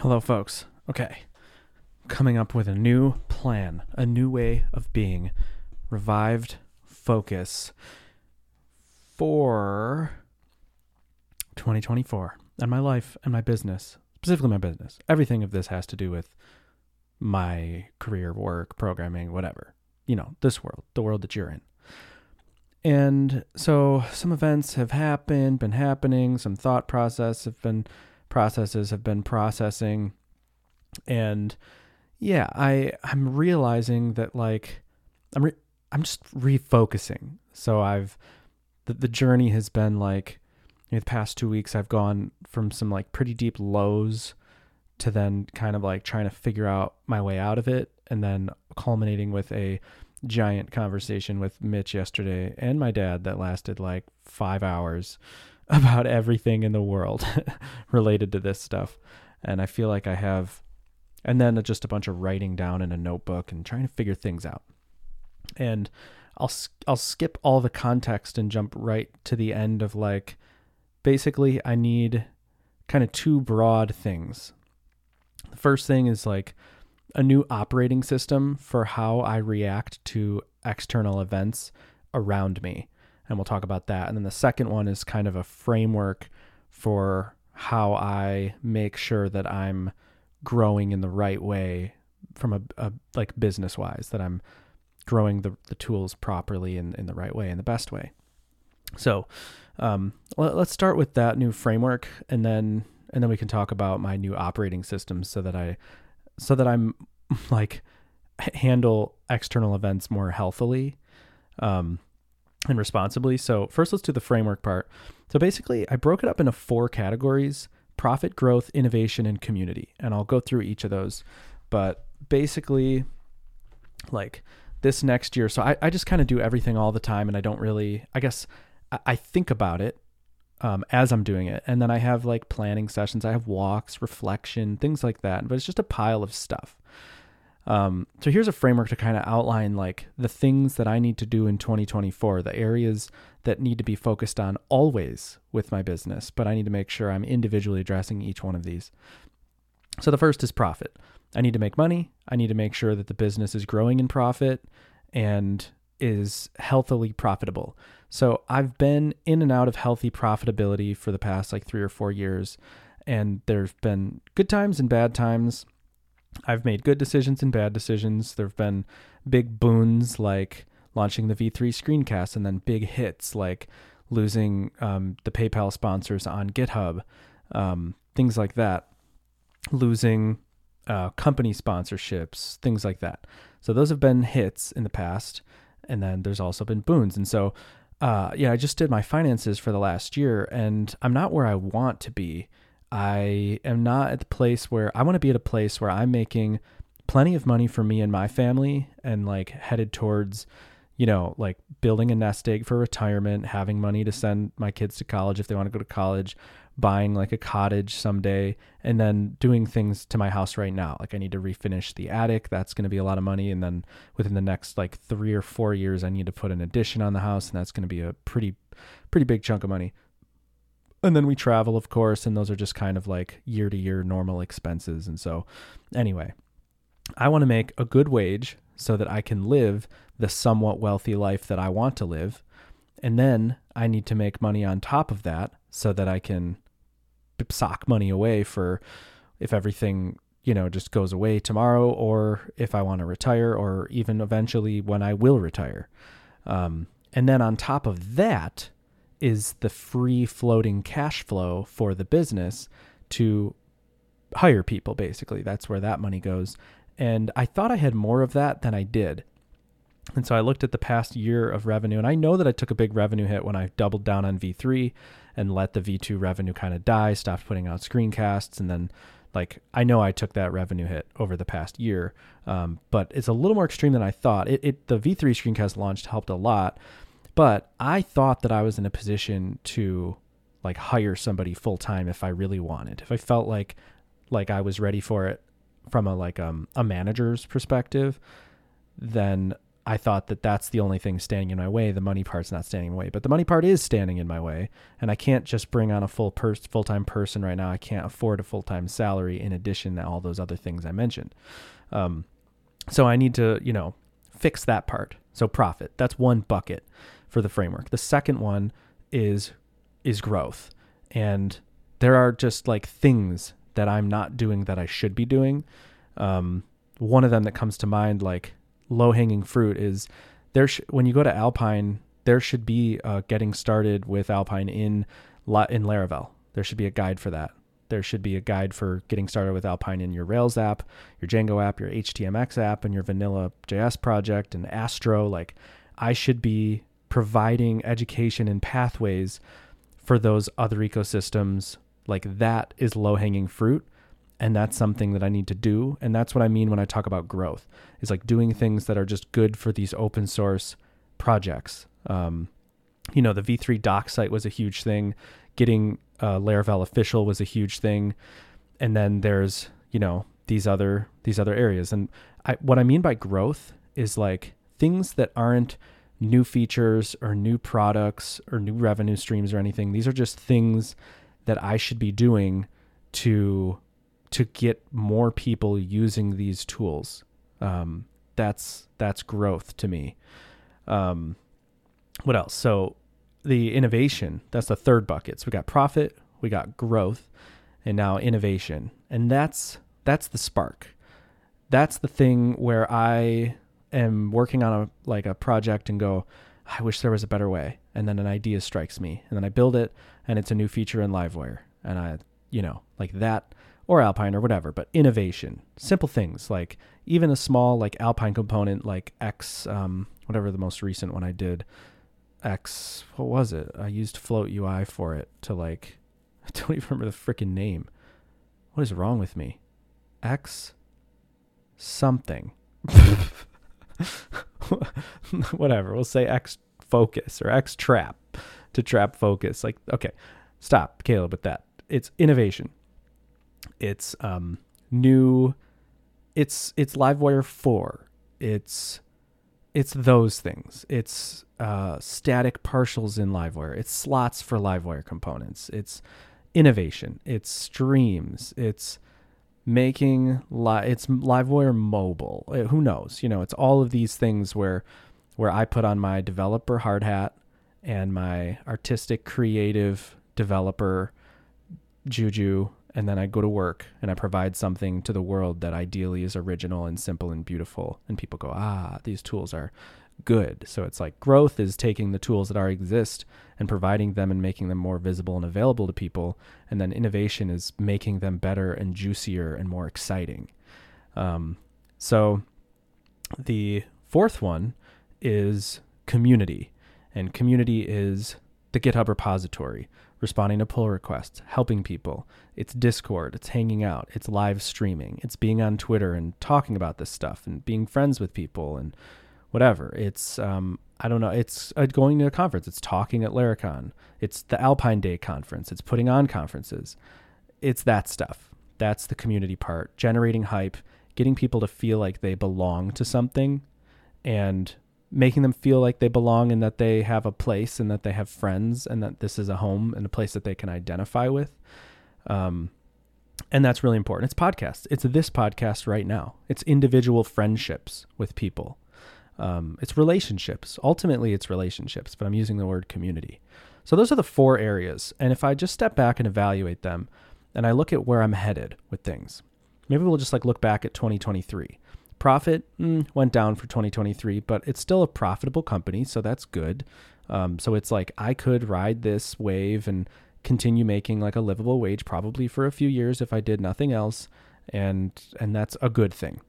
Hello, folks. Okay. Coming up with a new plan, a new way of being, revived focus for 2024 and my life and my business, specifically my business. Everything of this has to do with my career, work, programming, whatever. You know, this world, the world that you're in. And so some events have happened, been happening, some thought process have been processes have been processing and yeah, I I'm realizing that like I'm re- I'm just refocusing. So I've the the journey has been like the past 2 weeks I've gone from some like pretty deep lows to then kind of like trying to figure out my way out of it and then culminating with a giant conversation with Mitch yesterday and my dad that lasted like 5 hours about everything in the world related to this stuff. And I feel like I have, and then just a bunch of writing down in a notebook and trying to figure things out. And I'll I'll skip all the context and jump right to the end of like, basically I need kind of two broad things. The first thing is like a new operating system for how I react to external events around me and we'll talk about that. And then the second one is kind of a framework for how I make sure that I'm growing in the right way from a, a like business wise, that I'm growing the, the tools properly in, in the right way, in the best way. So um, let, let's start with that new framework and then and then we can talk about my new operating system so that I so that I'm like handle external events more healthily. Um, and responsibly. So, first, let's do the framework part. So, basically, I broke it up into four categories profit, growth, innovation, and community. And I'll go through each of those. But basically, like this next year, so I, I just kind of do everything all the time. And I don't really, I guess, I, I think about it um, as I'm doing it. And then I have like planning sessions, I have walks, reflection, things like that. But it's just a pile of stuff. Um, so here's a framework to kind of outline like the things that I need to do in 2024, the areas that need to be focused on always with my business, but I need to make sure I'm individually addressing each one of these. So the first is profit. I need to make money. I need to make sure that the business is growing in profit and is healthily profitable. So I've been in and out of healthy profitability for the past like 3 or 4 years and there's been good times and bad times. I've made good decisions and bad decisions. There have been big boons like launching the V3 screencast, and then big hits like losing um, the PayPal sponsors on GitHub, um, things like that, losing uh, company sponsorships, things like that. So those have been hits in the past, and then there's also been boons. And so, uh, yeah, I just did my finances for the last year, and I'm not where I want to be. I am not at the place where I want to be at a place where I'm making plenty of money for me and my family and like headed towards, you know, like building a nest egg for retirement, having money to send my kids to college if they want to go to college, buying like a cottage someday, and then doing things to my house right now. Like I need to refinish the attic. That's going to be a lot of money. And then within the next like three or four years, I need to put an addition on the house, and that's going to be a pretty, pretty big chunk of money and then we travel of course and those are just kind of like year to year normal expenses. And so anyway i want to make a good wage so that i can live the somewhat wealthy life that i want to live. And then i need to make money on top of that so that i can sock money away for if everything you know just goes away tomorrow or if i want to retire or even eventually when i will retire. Um, and then on top of that is the free floating cash flow for the business to hire people basically. That's where that money goes. And i thought i had more of that than i did. And so i looked at the past year of revenue and i know that i took a big revenue hit when i doubled down on v3 and let the v2 revenue kind of die stopped putting out screencasts and then like i know i took that revenue hit over the past year um, but it's a little more extreme than i thought. It, it the v3 screencast launched helped a lot but I thought that I was in a position to like hire somebody full time if I really wanted. If I felt like like I was ready for it from a like um a manager's perspective, then I thought that that's the only thing standing in my way. The money part's not standing in my way, but the money part is standing in my way, and I can't just bring on a full full time person right now. I can't afford a full time salary in addition to all those other things I mentioned. Um, so I need to, you know, fix that part. So profit. That's one bucket for the framework. The second one is is growth, and there are just like things that I'm not doing that I should be doing. Um, one of them that comes to mind, like low hanging fruit is there sh- when you go to Alpine, there should be getting started with Alpine in La- in Laravel. There should be a guide for that. There should be a guide for getting started with Alpine in your Rails app, your Django app, your HTMX app, and your vanilla JS project and Astro. Like, I should be providing education and pathways for those other ecosystems. Like, that is low hanging fruit and that's something that I need to do. And that's what I mean when I talk about growth. Is like doing things that are just good for these open source projects. Um, you know the v3 doc site was a huge thing. Getting uh, laravel official was a huge thing. And then there's you know these other these other areas. And I, what i mean by growth is like things that aren't new features or new products or new revenue streams or anything these are just things that i should be doing to to get more people using these tools. Um, that's that's growth to me. Um, what else? So the innovation that's the third bucket. So we got profit, we got growth, and now innovation, and that's that's the spark. That's the thing where I am working on a like a project and go, I wish there was a better way, and then an idea strikes me, and then I build it, and it's a new feature in Livewire, and I, you know, like that or Alpine or whatever, but innovation, simple things like even a small like Alpine component like X, um, whatever the most recent one I did, X, what was it? I used Float UI for it to like, I don't even remember the freaking name. What is wrong with me? X something. whatever. We'll say X focus or X trap to trap focus. Like, okay, stop, Caleb, with that. It's innovation it's um, new. It's it's Livewire four. It's it's those things. It's uh, static partials in Livewire. It's slots for Livewire components. It's innovation. It's streams. It's making li- it's Livewire mobile. Uh, who knows? You know, it's all of these things where where I put on my developer hard hat and my artistic creative developer juju and then I go to work and I provide something to the world that ideally is original and simple and beautiful. And people go, ah, these tools are good. So it's like growth is taking the tools that already exist and providing them and making them more visible and available to people. And then innovation is making them better and juicier and more exciting. Um, so the fourth one is community. And community is the GitHub repository responding to pull requests, helping people. It's Discord, it's hanging out, it's live streaming, it's being on Twitter and talking about this stuff and being friends with people and whatever. It's um, I don't know. It's uh, going to a conference. It's talking at Laracon. It's the Alpine Day conference. It's putting on conferences. It's that stuff. That's the community part. Generating hype, getting people to feel like they belong to something, and making them feel like they belong and that they have a place and that they have friends and that this is a home and a place that they can identify with. Um, and that's really important. It's podcasts. It's this podcast right now. It's individual friendships with people. Um, it's relationships. Ultimately, it's relationships, but I'm using the word community. So those are the four areas. And if I just step back and evaluate them, and I look at where I'm headed with things, maybe we'll just like look back at 2023. Profit mm, went down for 2023, but it's still a profitable company, so that's good. Um, so it's like I could ride this wave and continue making like a livable wage probably for a few years if I did nothing else, and and that's a good thing.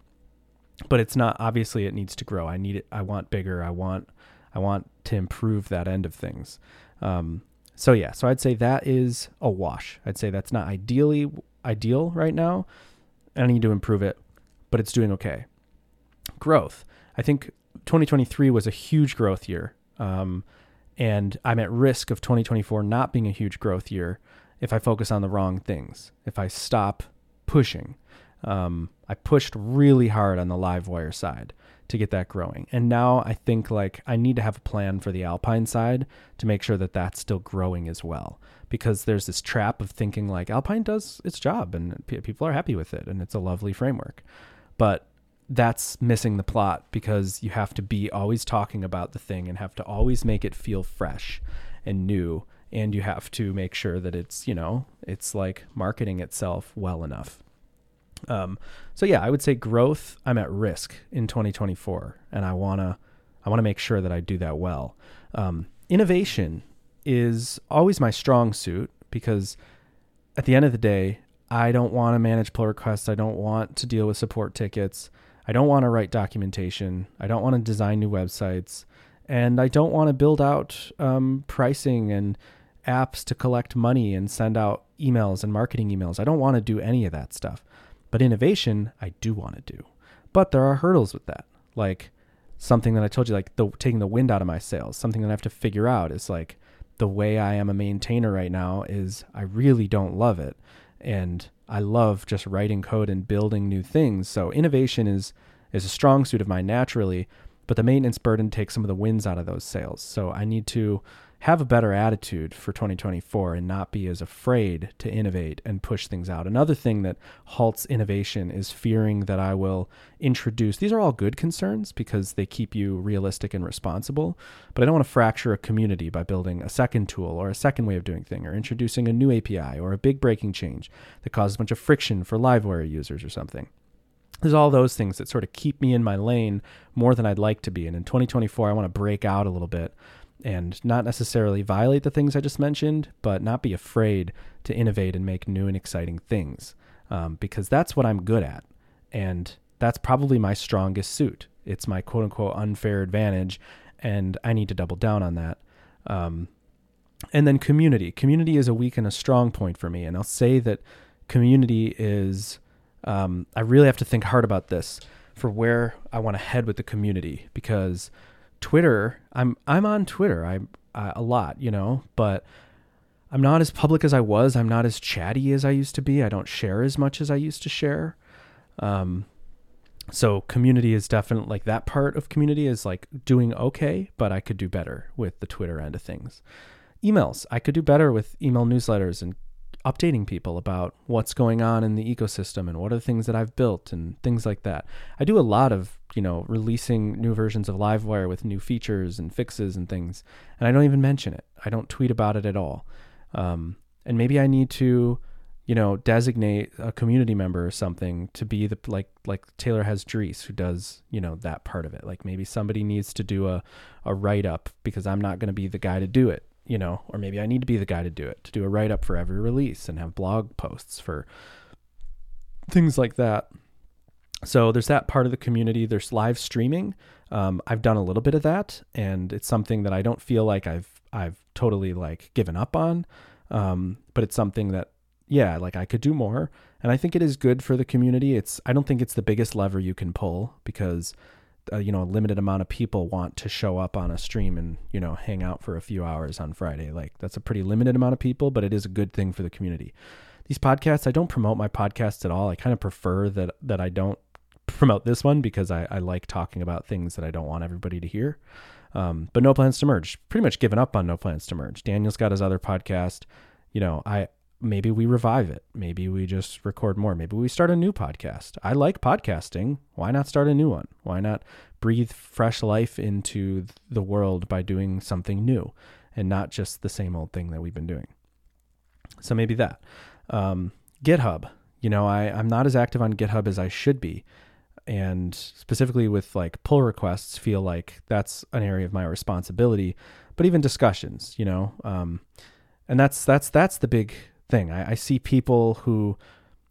But it's not obviously it needs to grow. I need it. I want bigger. I want I want to improve that end of things. Um, so yeah, so I'd say that is a wash. I'd say that's not ideally ideal right now. I need to improve it, but it's doing okay growth. I think 2023 was a huge growth year. Um, and I'm at risk of 2024 not being a huge growth year if I focus on the wrong things, if I stop pushing. Um, I pushed really hard on the Livewire side to get that growing. And now I think like I need to have a plan for the Alpine side to make sure that that's still growing as well. Because there's this trap of thinking like Alpine does its job and p- people are happy with it and it's a lovely framework. But that's missing the plot because you have to be always talking about the thing and have to always make it feel fresh and new and you have to make sure that it's you know it's like marketing itself well enough um, so yeah i would say growth i'm at risk in 2024 and i want to i want to make sure that i do that well um, innovation is always my strong suit because at the end of the day i don't want to manage pull requests i don't want to deal with support tickets I don't want to write documentation. I don't want to design new websites. And I don't want to build out um, pricing and apps to collect money and send out emails and marketing emails. I don't want to do any of that stuff. But innovation, I do want to do. But there are hurdles with that. Like something that I told you, like the, taking the wind out of my sails, something that I have to figure out is like the way I am a maintainer right now is I really don't love it. And I love just writing code and building new things. So innovation is is a strong suit of mine naturally, but the maintenance burden takes some of the wins out of those sails. So I need to have a better attitude for 2024 and not be as afraid to innovate and push things out. Another thing that halts innovation is fearing that I will introduce. These are all good concerns because they keep you realistic and responsible, but I don't want to fracture a community by building a second tool or a second way of doing thing or introducing a new API or a big breaking change that causes a bunch of friction for Livewire users or something there's all those things that sort of keep me in my lane more than I'd like to be. And in 2024, I want to break out a little bit and not necessarily violate the things I just mentioned, but not be afraid to innovate and make new and exciting things um, because that's what I'm good at. And that's probably my strongest suit. It's my quote unquote unfair advantage. And I need to double down on that. Um, and then community. Community is a weak and a strong point for me. And I'll say that community is, um, I really have to think hard about this for where I want to head with the community because Twitter, I'm I'm on Twitter. I uh, a lot, you know, but I'm not as public as I was. I'm not as chatty as I used to be. I don't share as much as I used to share. Um, so community is definitely like that part of community is like doing okay, but I could do better with the Twitter end of things. Emails, I could do better with email newsletters and updating people about what's going on in the ecosystem and what are the things that I've built and things like that. I do a lot of, you know, releasing new versions of Livewire with new features and fixes and things, and I don't even mention it. I don't tweet about it at all. Um, and maybe I need to, you know, designate a community member or something to be the like like Taylor has Dries who does, you know, that part of it. Like maybe somebody needs to do a a write up because I'm not going to be the guy to do it you know, or maybe I need to be the guy to do it, to do a write up for every release and have blog posts for things like that. So there's that part of the community. There's live streaming. Um, I've done a little bit of that, and it's something that I don't feel like I've I've totally like given up on. Um, but it's something that yeah, like I could do more, and I think it is good for the community. It's I don't think it's the biggest lever you can pull because uh, you know a limited amount of people want to show up on a stream and you know hang out for a few hours on Friday. Like that's a pretty limited amount of people, but it is a good thing for the community. These podcasts, I don't promote my podcasts at all. I kind of prefer that that I don't promote this one because I, I like talking about things that I don't want everybody to hear. Um, but no plans to merge. Pretty much given up on no plans to merge. Daniel's got his other podcast. You know, I maybe we revive it. Maybe we just record more. Maybe we start a new podcast. I like podcasting. Why not start a new one? Why not breathe fresh life into the world by doing something new and not just the same old thing that we've been doing? So maybe that. Um, GitHub. You know, I, I'm not as active on GitHub as I should be. And specifically with like pull requests, feel like that's an area of my responsibility. But even discussions, you know, um, and that's that's that's the big thing. I, I see people who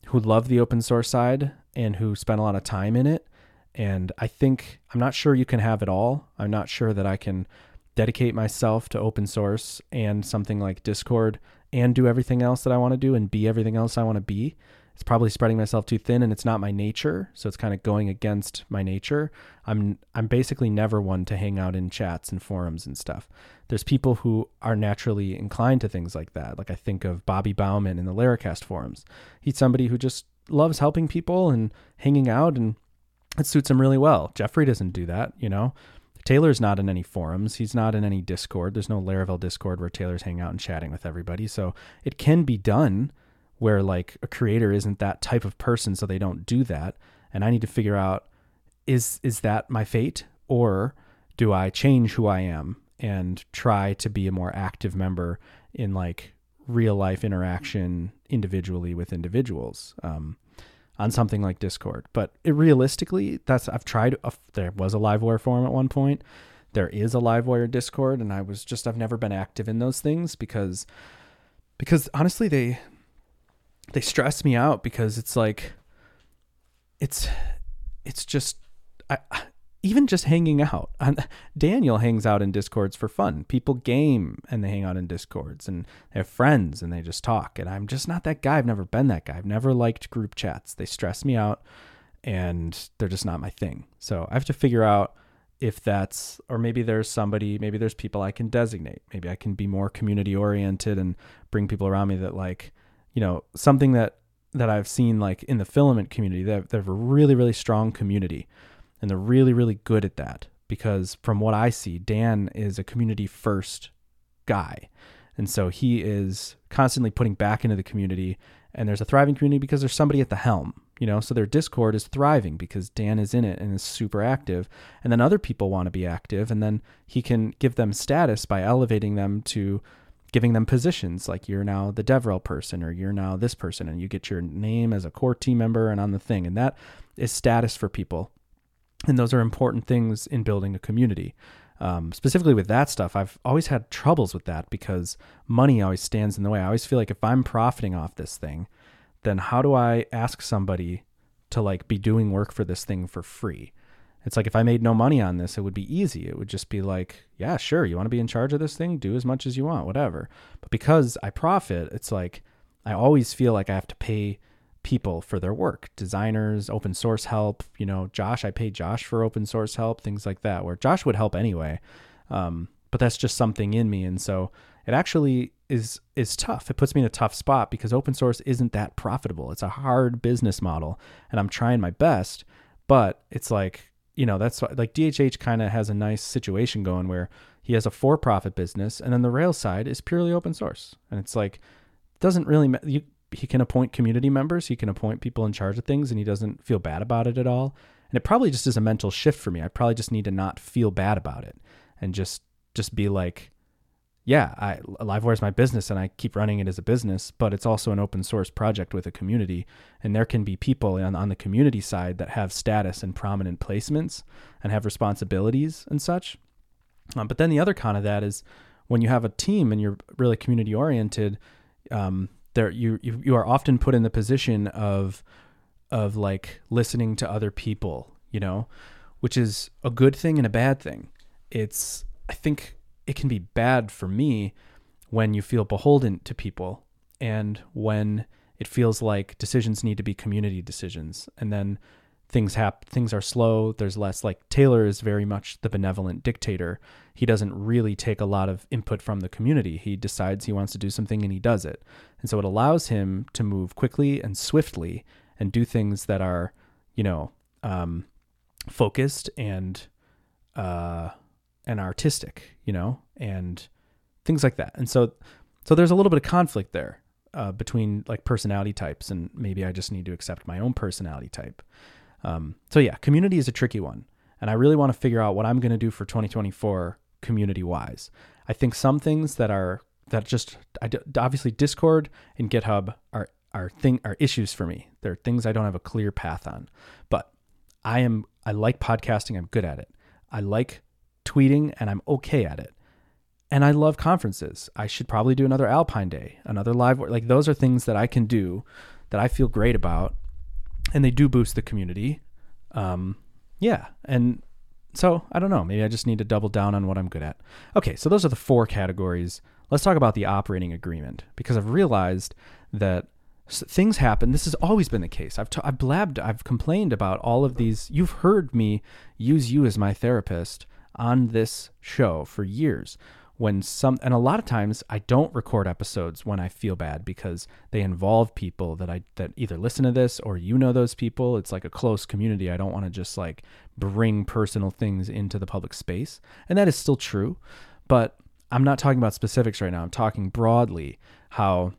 who love the open source side and who spend a lot of time in it. And I think I'm not sure you can have it all. I'm not sure that I can dedicate myself to open source and something like Discord and do everything else that I want to do and be everything else I want to be it's probably spreading myself too thin and it's not my nature so it's kind of going against my nature i'm i'm basically never one to hang out in chats and forums and stuff there's people who are naturally inclined to things like that like i think of Bobby Bouwmann in the laracast forums he's somebody who just loves helping people and hanging out and it suits him really well. Jeffrey doesn't do that, you know. Taylor's not in any forums. He's not in any Discord. There's no Laravel Discord where Taylor's hanging out and chatting with everybody. So it can be done where like a creator isn't that type of person, so they don't do that. And I need to figure out is is that my fate or do I change who I am and try to be a more active member in like real life interaction individually with individuals um, on something like Discord. But it, realistically, that's I've tried. A, there was a Livewire forum at one point. There is a Livewire Discord, and I was just I've never been active in those things because because honestly they they stress me out because it's like it's it's just I even just hanging out. Daniel hangs out in discords for fun. People game and they hang out in discords and they have friends and they just talk. And I'm just not that guy. I've never been that guy. I've never liked group chats. They stress me out and they're just not my thing. So I have to figure out if that's or maybe there's somebody, maybe there's people I can designate. Maybe I can be more community oriented and bring people around me that like, you know, something that that I've seen like in the filament community, they have, they have a really, really strong community and they're really really good at that because from what I see, Dan is a community first guy. And so he is constantly putting back into the community and there's a thriving community because there's somebody at the helm, you know, so their Discord is thriving because Dan is in it and is super active. And then other people want to be active and then he can give them status by elevating them to giving them positions like you're now the DevRel person or you're now this person and you get your name as a core team member and on the thing. And that is status for people and those are important things in building a community. Um, specifically with that stuff, I've always had troubles with that because money always stands in the way. I always feel like if I'm profiting off this thing, then how do I ask somebody to like be doing work for this thing for free? It's like if I made no money on this, it would be easy. It would just be like, yeah, sure, you want to be in charge of this thing, do as much as you want, whatever. But because I profit, it's like I always feel like I have to pay people for their work. Designers open source help you know josh i pay josh for open source help things like that where josh would help anyway. Um, but that's just something in me and so it actually is is tough. It puts me in a tough spot because open source isn't that profitable. It's a hard business model and i'm trying my best but it's like you know that's like dhh kind of has a nice situation going where he has a for-profit business and then the rails side is purely open source and it's like doesn't really you he can appoint community members, he can appoint people in charge of things, and he doesn't feel bad about it at all. And it probably just is a mental shift for me. I probably just need to not feel bad about it and just just be like, yeah, I Livewire is my business and I keep running it as a business, but it's also an open source project with a community, and there can be people on on the community side that have status and prominent placements and have responsibilities and such. Um, but then the other con of that is when you have a team and you're really community oriented. Um, there you, you you are often put in the position of of like listening to other people, you know, which is a good thing and a bad thing. It's I think it can be bad for me when you feel beholden to people and when it feels like decisions need to be community decisions. And then things happen things are slow. There's less like taylor is very much the benevolent dictator. He doesn't really take a lot of input from the community. He decides he wants to do something and he does it. And so it allows him to move quickly and swiftly and do things that are you know um, focused and uh, and artistic you know and things like that and so so there's a little bit of conflict there uh, between like personality types and maybe i just need to accept my own personality type um, so yeah, community is a tricky one, and I really want to figure out what I'm going to do for 2024 community wise. I think some things that are that just I, obviously Discord and GitHub are are thing are issues for me. They're things I don't have a clear path on. But I am I like podcasting. I'm good at it. I like tweeting, and I'm okay at it. And I love conferences. I should probably do another Alpine Day, another live. Like those are things that I can do that I feel great about and they do boost the community. Um, yeah, and so I don't know. Maybe I just need to double down on what I'm good at. Okay, so those are the four categories. Let's talk about the operating agreement because I've realized that things happen. This has always been the case. I've t- I've blabbed. I've complained about all of these. You've heard me use you as my therapist on this show for years, when some and a lot of times I don't record episodes when I feel bad because they involve people that I that either listen to this or you know those people. It's like a close community. I don't want to just like bring personal things into the public space. And that is still true, but I'm not talking about specifics right now. I'm talking broadly how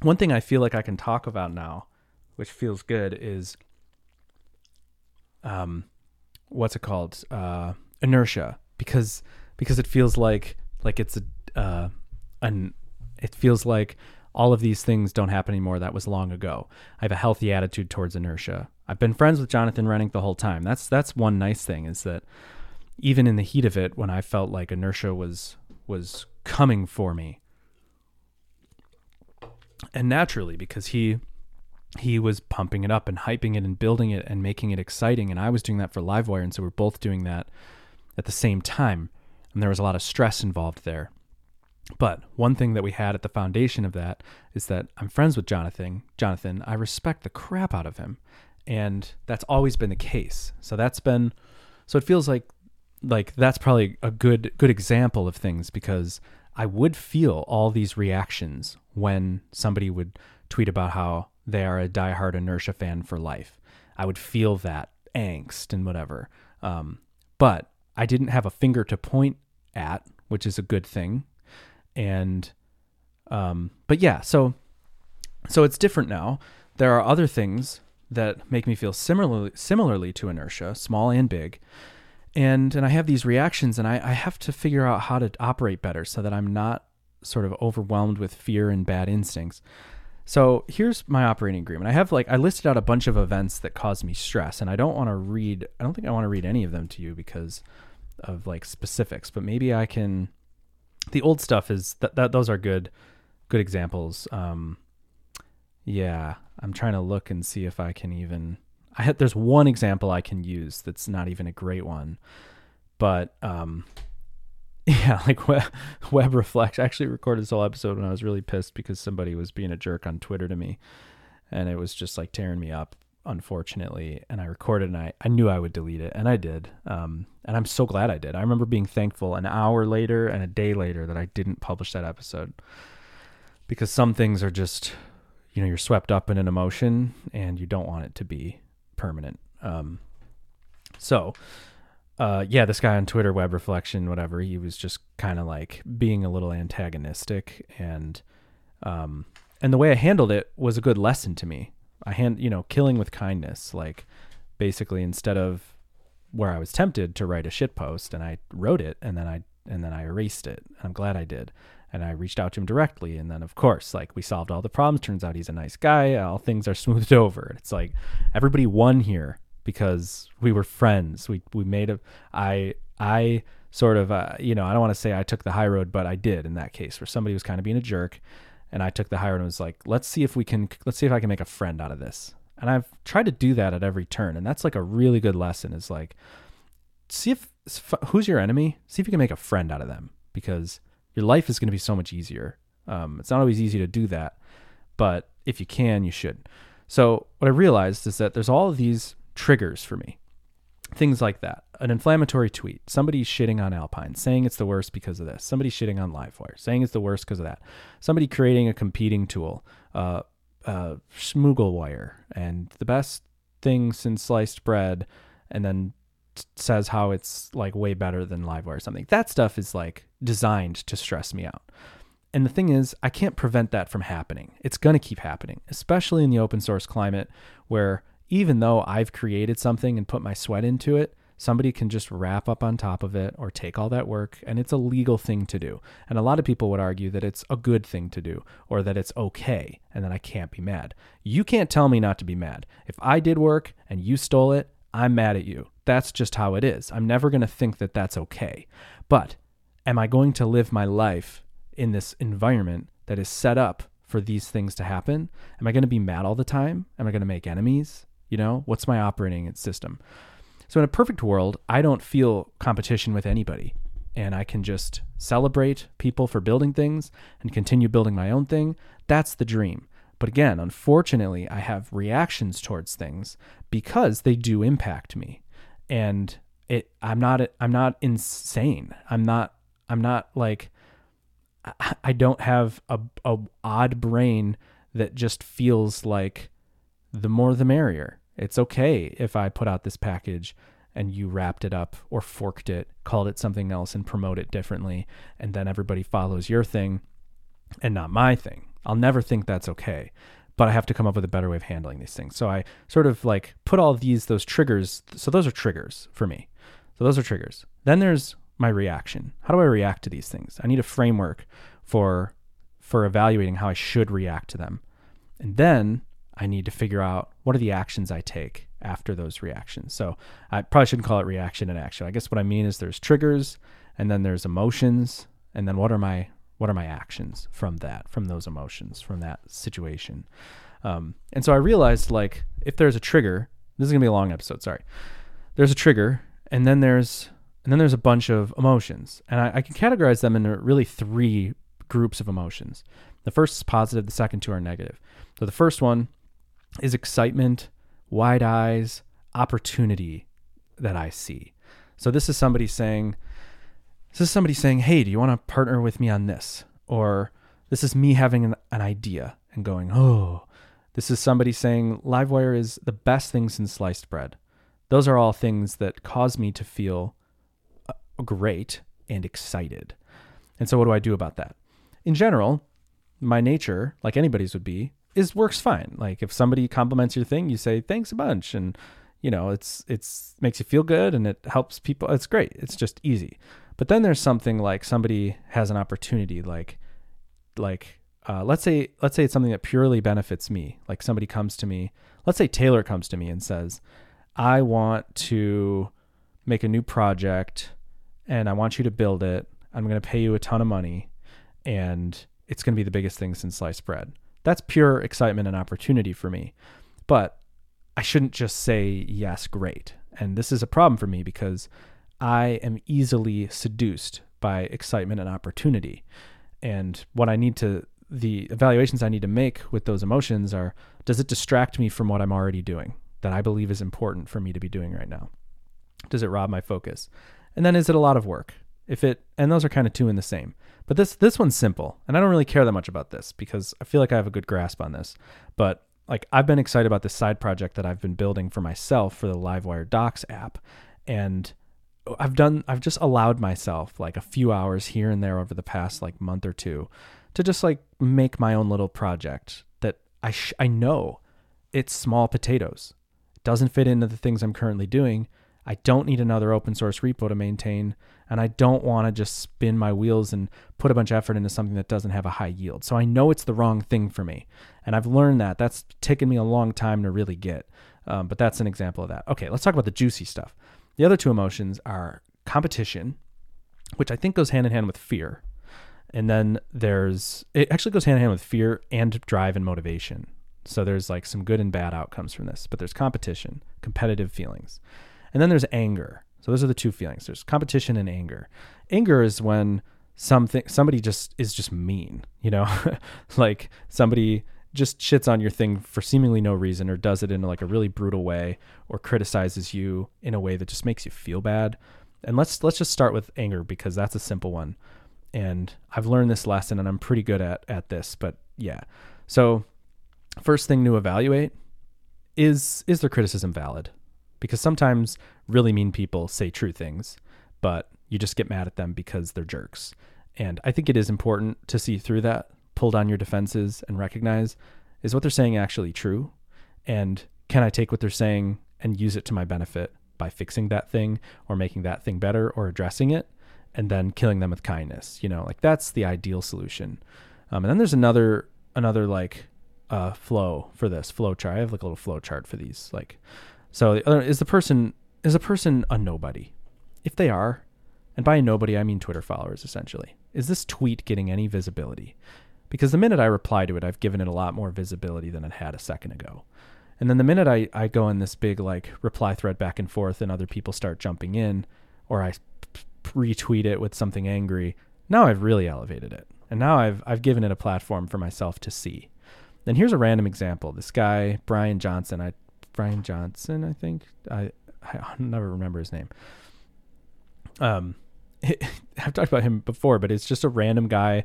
one thing I feel like I can talk about now, which feels good, is um, what's it called? Uh, inertia, because because it feels like like it's a uh, an it feels like all of these things don't happen anymore. That was long ago. I have a healthy attitude towards inertia. I've been friends with Jonathan Reinink the whole time. That's that's one nice thing is that even in the heat of it, when I felt like inertia was was coming for me, and naturally because he he was pumping it up and hyping it and building it and making it exciting and I was doing that for Livewire and so we're both doing that at the same time and there was a lot of stress involved there. But one thing that we had at the foundation of that is that I'm friends with Jonathan. Jonathan, I respect the crap out of him, and that's always been the case. So that's been so it feels like like that's probably a good good example of things because I would feel all these reactions when somebody would tweet about how they are a diehard inertia fan for life. I would feel that angst and whatever. Um, but I didn't have a finger to point at, which is a good thing. And um but yeah, so so it's different now. There are other things that make me feel similarly similarly to inertia, small and big. And and I have these reactions and I, I have to figure out how to operate better so that I'm not sort of overwhelmed with fear and bad instincts. So here's my operating agreement. I have like I listed out a bunch of events that cause me stress, and I don't want to read. I don't think I want to read any of them to you because of like specifics, but maybe I can. The old stuff is that, that those are good, good examples. Um, yeah, I'm trying to look and see if I can even. I had there's one example I can use that's not even a great one, but um, yeah, like web, web reflection. I actually recorded this whole episode when I was really pissed because somebody was being a jerk on Twitter to me, and it was just like tearing me up unfortunately, and I recorded and I, I knew I would delete it, and I did. Um, and I'm so glad I did. I remember being thankful an hour later and a day later that I didn't publish that episode because some things are just, you know, you're swept up in an emotion and you don't want it to be permanent. Um, so, uh, yeah, this guy on Twitter, Web Reflection, whatever, he was just kind of like being a little antagonistic and, um, and the way I handled it was a good lesson to me I hand you know killing with kindness like basically instead of where I was tempted to write a shit post and I wrote it and then I and then I erased it. I'm glad I did. And I reached out to him directly and then of course like we solved all the problems. Turns out he's a nice guy. All things are smoothed over. It's like everybody won here because we were friends. We we made a I I sort of uh, you know, I don't want to say I took the high road, but I did in that case where somebody was kind of being a jerk and I took the high road and was like, let's see if we can, let's see if I can make a friend out of this. And I've tried to do that at every turn. And that's like a really good lesson is like, see if, who's your enemy? See if you can make a friend out of them because your life is going to be so much easier. Um, it's not always easy to do that, but if you can, you should. So what I realized is that there's all of these triggers for me things like that. An inflammatory tweet, somebody shitting on Alpine, saying it's the worst because of this. Somebody shitting on Livewire, saying it's the worst because of that. Somebody creating a competing tool, uh, uh, Schmooglewire, and the best thing since sliced bread, and then t- says how it's like way better than Livewire or something. That stuff is like designed to stress me out. And the thing is, I can't prevent that from happening. It's going to keep happening, especially in the open source climate where even though I've created something and put my sweat into it, somebody can just wrap up on top of it or take all that work and it's a legal thing to do. And a lot of people would argue that it's a good thing to do or that it's okay and that I can't be mad. You can't tell me not to be mad. If I did work and you stole it, I'm mad at you. That's just how it is. I'm never going to think that that's okay. But am I going to live my life in this environment that is set up for these things to happen? Am I going to be mad all the time? Am I going to make enemies? You know, what's my operating system? So in a perfect world, I don't feel competition with anybody and I can just celebrate people for building things and continue building my own thing. That's the dream. But again, unfortunately, I have reactions towards things because they do impact me. And it I'm not I'm not insane. I'm not I'm not like I, don't have a, a odd brain that just feels like the more the merrier. It's okay if I put out this package and you wrapped it up or forked it, called it something else and promote it differently, and then everybody follows your thing and not my thing. I'll never think that's okay. But I have to come up with a better way of handling these things. So I sort of like put all these those triggers. So those are triggers for me. So those are triggers. Then there's my reaction. How do I react to these things? I need a framework for for evaluating how I should react to them. And then I need to figure out what are the actions I take after those reactions. So I probably shouldn't call it reaction and action. I guess what I mean is there's triggers and then there's emotions and then what are my what are my actions from that from those emotions from that situation. Um, and so I realized like if there's a trigger, this is gonna be a long episode. Sorry, there's a trigger and then there's and then there's a bunch of emotions and I, I can categorize them into really three groups of emotions. The first is positive, the second two are negative. So the first one is excitement, wide eyes, opportunity that I see. So this is somebody saying, this is somebody saying, hey, do you want to partner with me on this? Or this is me having an, an idea and going, oh, this is somebody saying Livewire is the best thing since sliced bread. Those are all things that cause me to feel uh, great and excited. And so, what do I do about that? In general, my nature, like anybody's would be, is works fine. Like if somebody compliments your thing, you say thanks a bunch and you know, it's it's makes you feel good and it helps people. It's great. It's just easy. But then there's something like somebody has an opportunity like like uh, let's say let's say it's something that purely benefits me. Like somebody comes to me, let's say Taylor comes to me and says, "I want to make a new project and I want you to build it. I'm going to pay you a ton of money and it's going to be the biggest thing since sliced bread." That's pure excitement and opportunity for me. But I shouldn't just say, yes, great. And this is a problem for me because I am easily seduced by excitement and opportunity. And what I need to, the evaluations I need to make with those emotions are does it distract me from what I'm already doing that I believe is important for me to be doing right now? Does it rob my focus? And then is it a lot of work? If it, and those are kind of two in the same. But this this one's simple, and I don't really care that much about this because I feel like I have a good grasp on this. But like I've been excited about this side project that I've been building for myself for the Livewire Docs app, and I've done I've just allowed myself like a few hours here and there over the past like month or two to just like make my own little project that I sh- I know it's small potatoes. It doesn't fit into the things I'm currently doing. I don't need another open source repo to maintain and I don't want to just spin my wheels and put a bunch of effort into something that doesn't have a high yield. So I know it's the wrong thing for me, and I've learned that. That's taken me a long time to really get, um, but that's an example of that. Okay, let's talk about the juicy stuff. The other two emotions are competition, which I think goes hand in hand with fear, and then there's it actually goes hand in hand with fear and drive and motivation. So there's like some good and bad outcomes from this, but there's competition, competitive feelings. And then there's anger. So those are the two feelings. There's competition and anger. Anger is when something somebody just is just mean, you know? like somebody just shits on your thing for seemingly no reason or does it in like a really brutal way or criticizes you in a way that just makes you feel bad. And let's let's just start with anger because that's a simple one. And I've learned this lesson and I'm pretty good at at this, but yeah. So first thing to evaluate is is their criticism valid? Because sometimes really mean people say true things, but you just get mad at them because they're jerks. And I think it is important to see through that, pull down your defenses, and recognize is what they're saying actually true? And can I take what they're saying and use it to my benefit by fixing that thing or making that thing better or addressing it and then killing them with kindness? You know, like that's the ideal solution. Um, and then there's another, another like, uh, flow for this flow chart. I have like a little flow chart for these. Like, so is the person is a person a nobody? If they are, and by nobody I mean Twitter followers essentially, is this tweet getting any visibility? Because the minute I reply to it, I've given it a lot more visibility than it had a second ago. And then the minute I, I go in this big like reply thread back and forth and other people start jumping in, or I retweet it with something angry, now I've really elevated it. And now I've I've given it a platform for myself to see. And here's a random example. This guy, Brian Johnson, I Brian Johnson, I think. I I never remember his name. Um, it, I've talked about him before, but it's just a random guy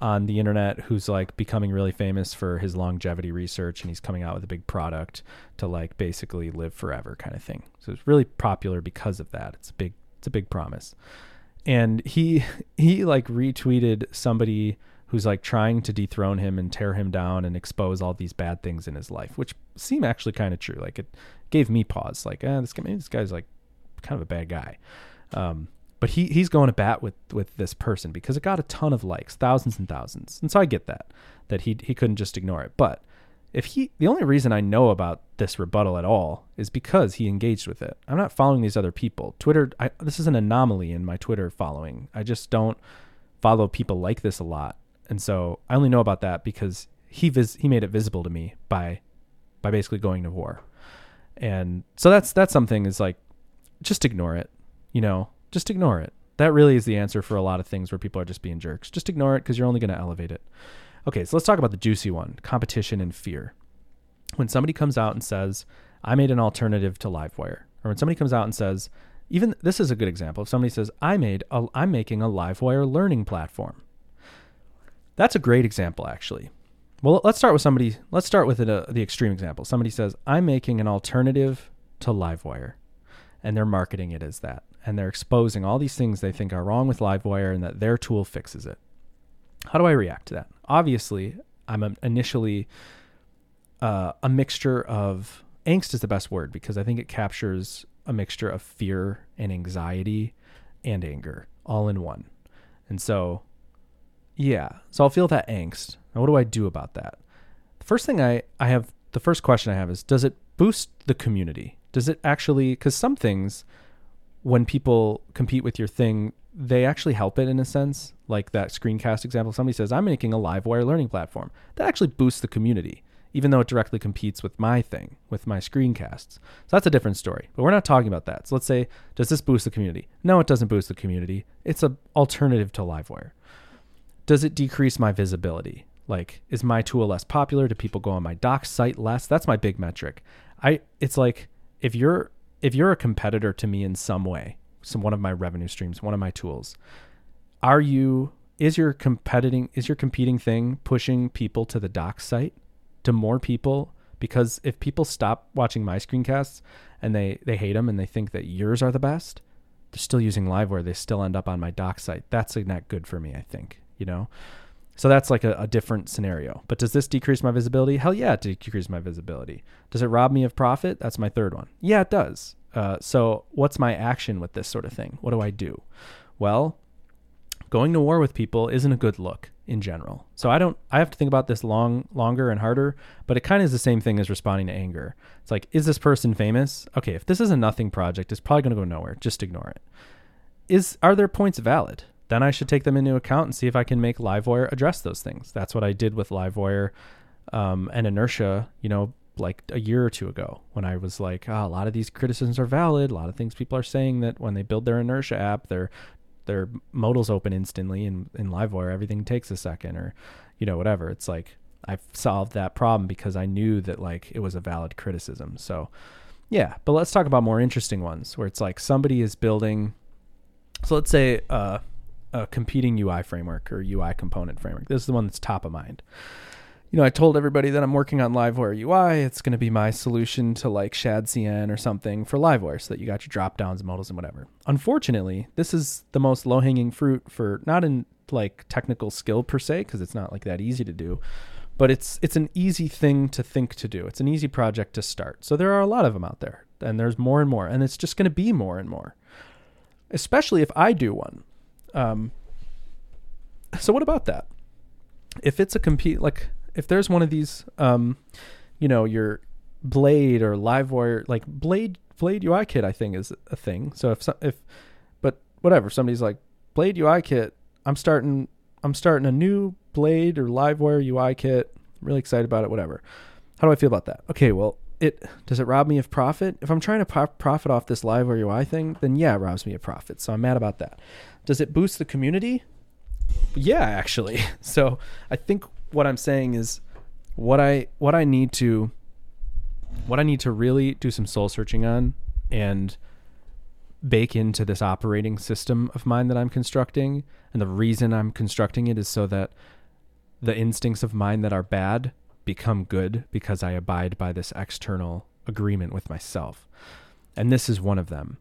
on the internet who's like becoming really famous for his longevity research and he's coming out with a big product to like basically live forever kind of thing. So it's really popular because of that. It's a big it's a big promise. And he he like retweeted somebody who's like trying to dethrone him and tear him down and expose all these bad things in his life, which seem actually kind of true. Like it gave me pause. Like, eh, this guy, this guy's like kind of a bad guy. Um, but he he's going to bat with with this person because it got a ton of likes, thousands and thousands. And so I get that that he he couldn't just ignore it. But if he the only reason I know about this rebuttal at all is because he engaged with it. I'm not following these other people. Twitter I, this is an anomaly in my Twitter following. I just don't follow people like this a lot. And so I only know about that because he vis- he made it visible to me by by basically going to war. And so that's that's something is like just ignore it. You know, just ignore it. That really is the answer for a lot of things where people are just being jerks. Just ignore it because you're only going to elevate it. Okay, so let's talk about the juicy one competition and fear. When somebody comes out and says, I made an alternative to Livewire, or when somebody comes out and says, even this is a good example. If somebody says, I made a, I'm making a Livewire learning platform. That's a great example, actually. Well, let's start with somebody, let's start with it, uh, the extreme example. Somebody says, I'm making an alternative to Livewire, and they're marketing it as that and they're exposing all these things they think are wrong with Livewire and that their tool fixes it. How do I react to that? Obviously, I'm initially uh, a mixture of angst is the best word because I think it captures a mixture of fear and anxiety and anger all in one. And so, yeah, so I'll feel that angst. Now, what do I do about that? The first thing I, I have, the first question I have is Does it boost the community? Does it actually, because some things, when people compete with your thing, they actually help it in a sense. Like that screencast example, somebody says, I'm making a Livewire learning platform. That actually boosts the community, even though it directly competes with my thing, with my screencasts. So that's a different story. But we're not talking about that. So let's say, does this boost the community? No, it doesn't boost the community. It's an alternative to Livewire. Does it decrease my visibility? Like, is my tool less popular? Do people go on my doc site less? That's my big metric. I it's like if you're if you're a competitor to me in some way, some one of my revenue streams, one of my tools, are you is your competing is your competing thing pushing people to the doc site to more people because if people stop watching my screencasts and they they hate them and they think that yours are the best they're still using livewire they still end up on my doc site that's not good for me i think you know so that's like a, a, different scenario. But does this decrease my visibility? Hell yeah, it decreases my visibility. Does it rob me of profit? That's my third one. Yeah, it does. Uh, so what's my action with this sort of thing? What do I do? Well, going to war with people isn't a good look in general. So I don't I have to think about this long longer and harder, but it kind of is the same thing as responding to anger. It's like is this person famous? Okay, if this is a nothing project, it's probably going to go nowhere. Just ignore it. Is are their points valid? Then I should take them into account and see if I can make Livewire address those things. That's what I did with Livewire um, and Inertia, you know, like a year or two ago when I was like, oh, a lot of these criticisms are valid. A lot of things people are saying that when they build their Inertia app, their their modals open instantly, and in Livewire everything takes a second, or you know whatever. It's like I've solved that problem because I knew that like it was a valid criticism. So yeah, but let's talk about more interesting ones where it's like somebody is building. So let's say uh, a competing UI framework or UI component framework. This is the one that's top of mind. You know, I told everybody that I'm working on Livewire UI. It's going to be my solution to like ShadCN or something for Livewire so that you got your drop downs, modals, and whatever. Unfortunately, this is the most low hanging fruit for not in like technical skill per se, because it's not like that easy to do, but it's it's an easy thing to think to do. It's an easy project to start. So there are a lot of them out there, and there's more and more, and it's just going to be more and more. Especially if I do one. Um, so what about that? If it's a compete, like if there's one of these, um, you know, your Blade or Livewire, like Blade Blade UI kit, I think is a thing. So if if, but whatever, somebody's like Blade UI kit, I'm starting, I'm starting a new Blade or Livewire UI kit. I'm really excited about it. Whatever. How do I feel about that? Okay, well, it does it rob me of profit? If I'm trying to po- profit off this Livewire UI thing, then yeah, it robs me of profit. So I'm mad about that. Does it boost the community? Yeah, actually. So I think what I'm saying is what I what I need to what I need to really do some soul searching on and bake into this operating system of mine that I'm constructing. And the reason I'm constructing it is so that the instincts of mine that are bad become good because I abide by this external agreement with myself. And this is one of them.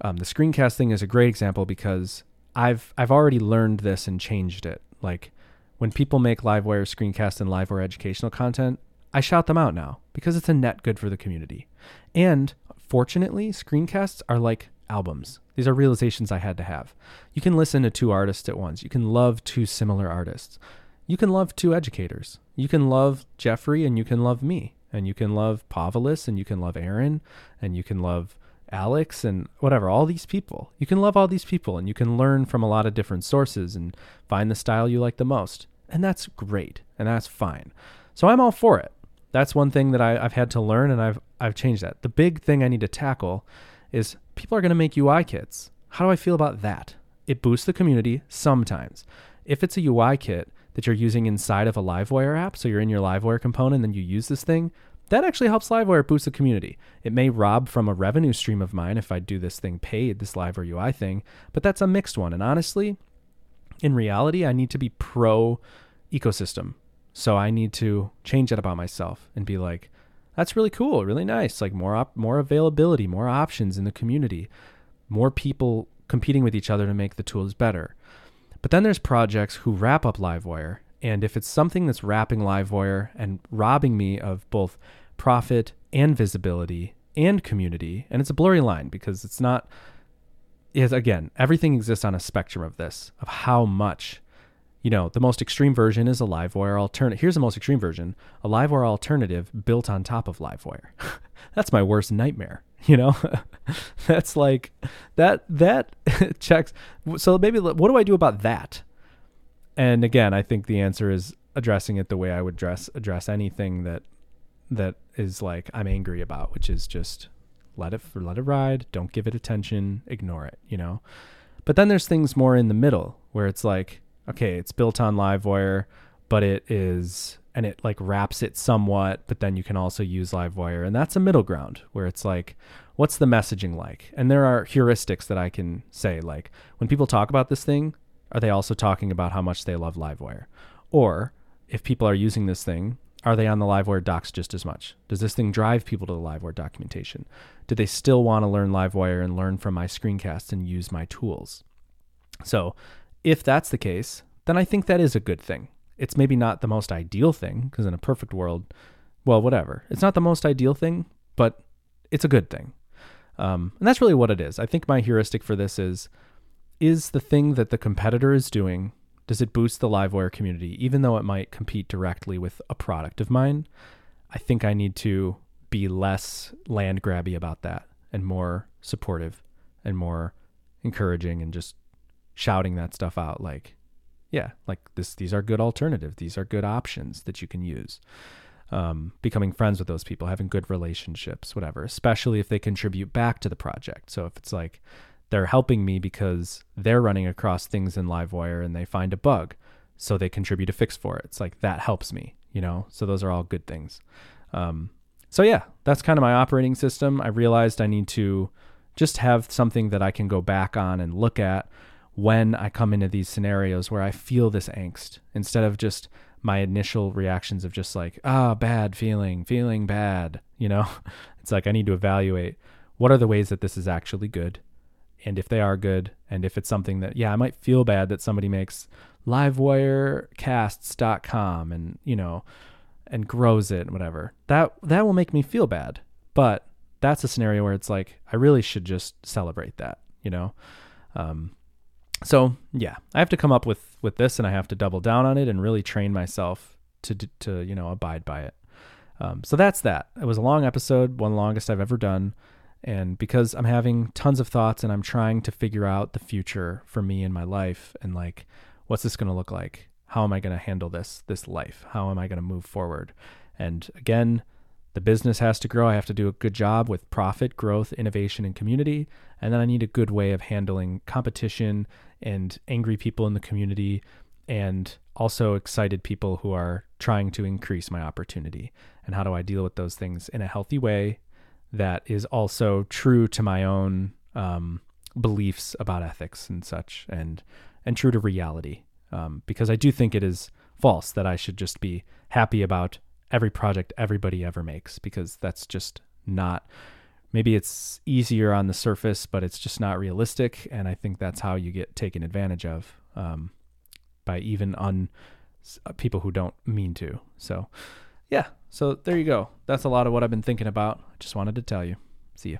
Um, the screencast thing is a great example because I've I've already learned this and changed it. Like when people make Livewire screencast and Livewire educational content, I shout them out now because it's a net good for the community. And fortunately, screencasts are like albums. These are realizations I had to have. You can listen to two artists at once. You can love two similar artists you can love two educators. You can love Jeffrey and you can love me. And you can love Povilas and you can love Aaron and you can love Alex and whatever, all these people. You can love all these people and you can learn from a lot of different sources and find the style you like the most. And that's great and that's fine. So I'm all for it. That's one thing that I, have had to learn and I've I've changed that. The big thing I need to tackle is people are going to make UI kits. How do I feel about that? It boosts the community sometimes. If it's a UI kit that you're using inside of a Livewire app. So you're in your Livewire component and you use this thing. That actually helps Livewire boost the community. It may rob from a revenue stream of mine if I do this thing paid, this Livewire UI thing, but that's a mixed one. And honestly, in reality, I need to be pro ecosystem. So I need to change that about myself and be like, that's really cool, really nice. Like more op- more availability, more options in the community, more people competing with each other to make the tools better. But then there's projects who wrap up Livewire. And if it's something that's wrapping Livewire and robbing me of both profit and visibility and community, and it's a blurry line because it's not, is again, everything exists on a spectrum of this, of how much you know, the most extreme version is a Livewire alternative. Here's the most extreme version a Livewire alternative built on top of Livewire. That's my worst nightmare you know? That's like that that checks. So maybe what do i do about that? And again i think the answer is addressing it the way i would dress address anything that that is like i'm angry about which is just let it let it ride. Don't give it attention. Ignore it you know? But then there's things more in the middle where it's like okay it's built on livewire but it is and it like wraps it somewhat, but then you can also use Livewire. And that's a middle ground where it's like, what's the messaging like? And there are heuristics that I can say, like, when people talk about this thing, are they also talking about how much they love Livewire? Or if people are using this thing, are they on the Livewire docs just as much? Does this thing drive people to the Livewire documentation? Do they still want to learn Livewire and learn from my screencasts and use my tools? So, if that's the case, then I think that is a good thing it's maybe not the most ideal thing because in a perfect world, well, whatever. It's not the most ideal thing, but it's a good thing. Um, and that's really what it is. I think my heuristic for this is is the thing that the competitor is doing, does it boost the Livewire community, even though it might compete directly with a product of mine? I think I need to be less land grabby about that and more supportive and more encouraging and just shouting that stuff out like yeah, like this, these are good alternatives. These are good options that you can use. Um, becoming friends with those people, having good relationships, whatever, especially if they contribute back to the project. So if it's like they're helping me because they're running across things in Livewire and they find a bug, so they contribute a fix for it. It's like that helps me, you know? So those are all good things. Um, so yeah, that's kind of my operating system. I realized I need to just have something that I can go back on and look at when I come into these scenarios where I feel this angst instead of just my initial reactions of just like, ah, oh, bad feeling, feeling bad. You know, it's like I need to evaluate what are the ways that this is actually good. And if they are good, and if it's something that, yeah, I might feel bad that somebody makes livewirecasts.com and, you know, and grows it and whatever. That that will make me feel bad. But that's a scenario where it's like I really should just celebrate that, you know. Um, so yeah, I have to come up with with this, and I have to double down on it and really train myself to to you know abide by it. Um, so that's that. It was a long episode, one longest I've ever done, and because I'm having tons of thoughts and I'm trying to figure out the future for me in my life and like what's this going to look like? How am I going to handle this this life? How am I going to move forward? And again, the business has to grow. I have to do a good job with profit, growth, innovation, and community. And then I need a good way of handling competition and angry people in the community and also excited people who are trying to increase my opportunity. And how do I deal with those things in a healthy way that is also true to my own um, beliefs about ethics and such and and true to reality. Um, because I do think it is false that I should just be happy about every project everybody ever makes because that's just not maybe it's easier on the surface, but it's just not realistic. And I think that's how you get taken advantage of um, by even on uh, people who don't mean to. So, yeah. So there you go. That's a lot of what I've been thinking about. Just wanted to tell you. See you.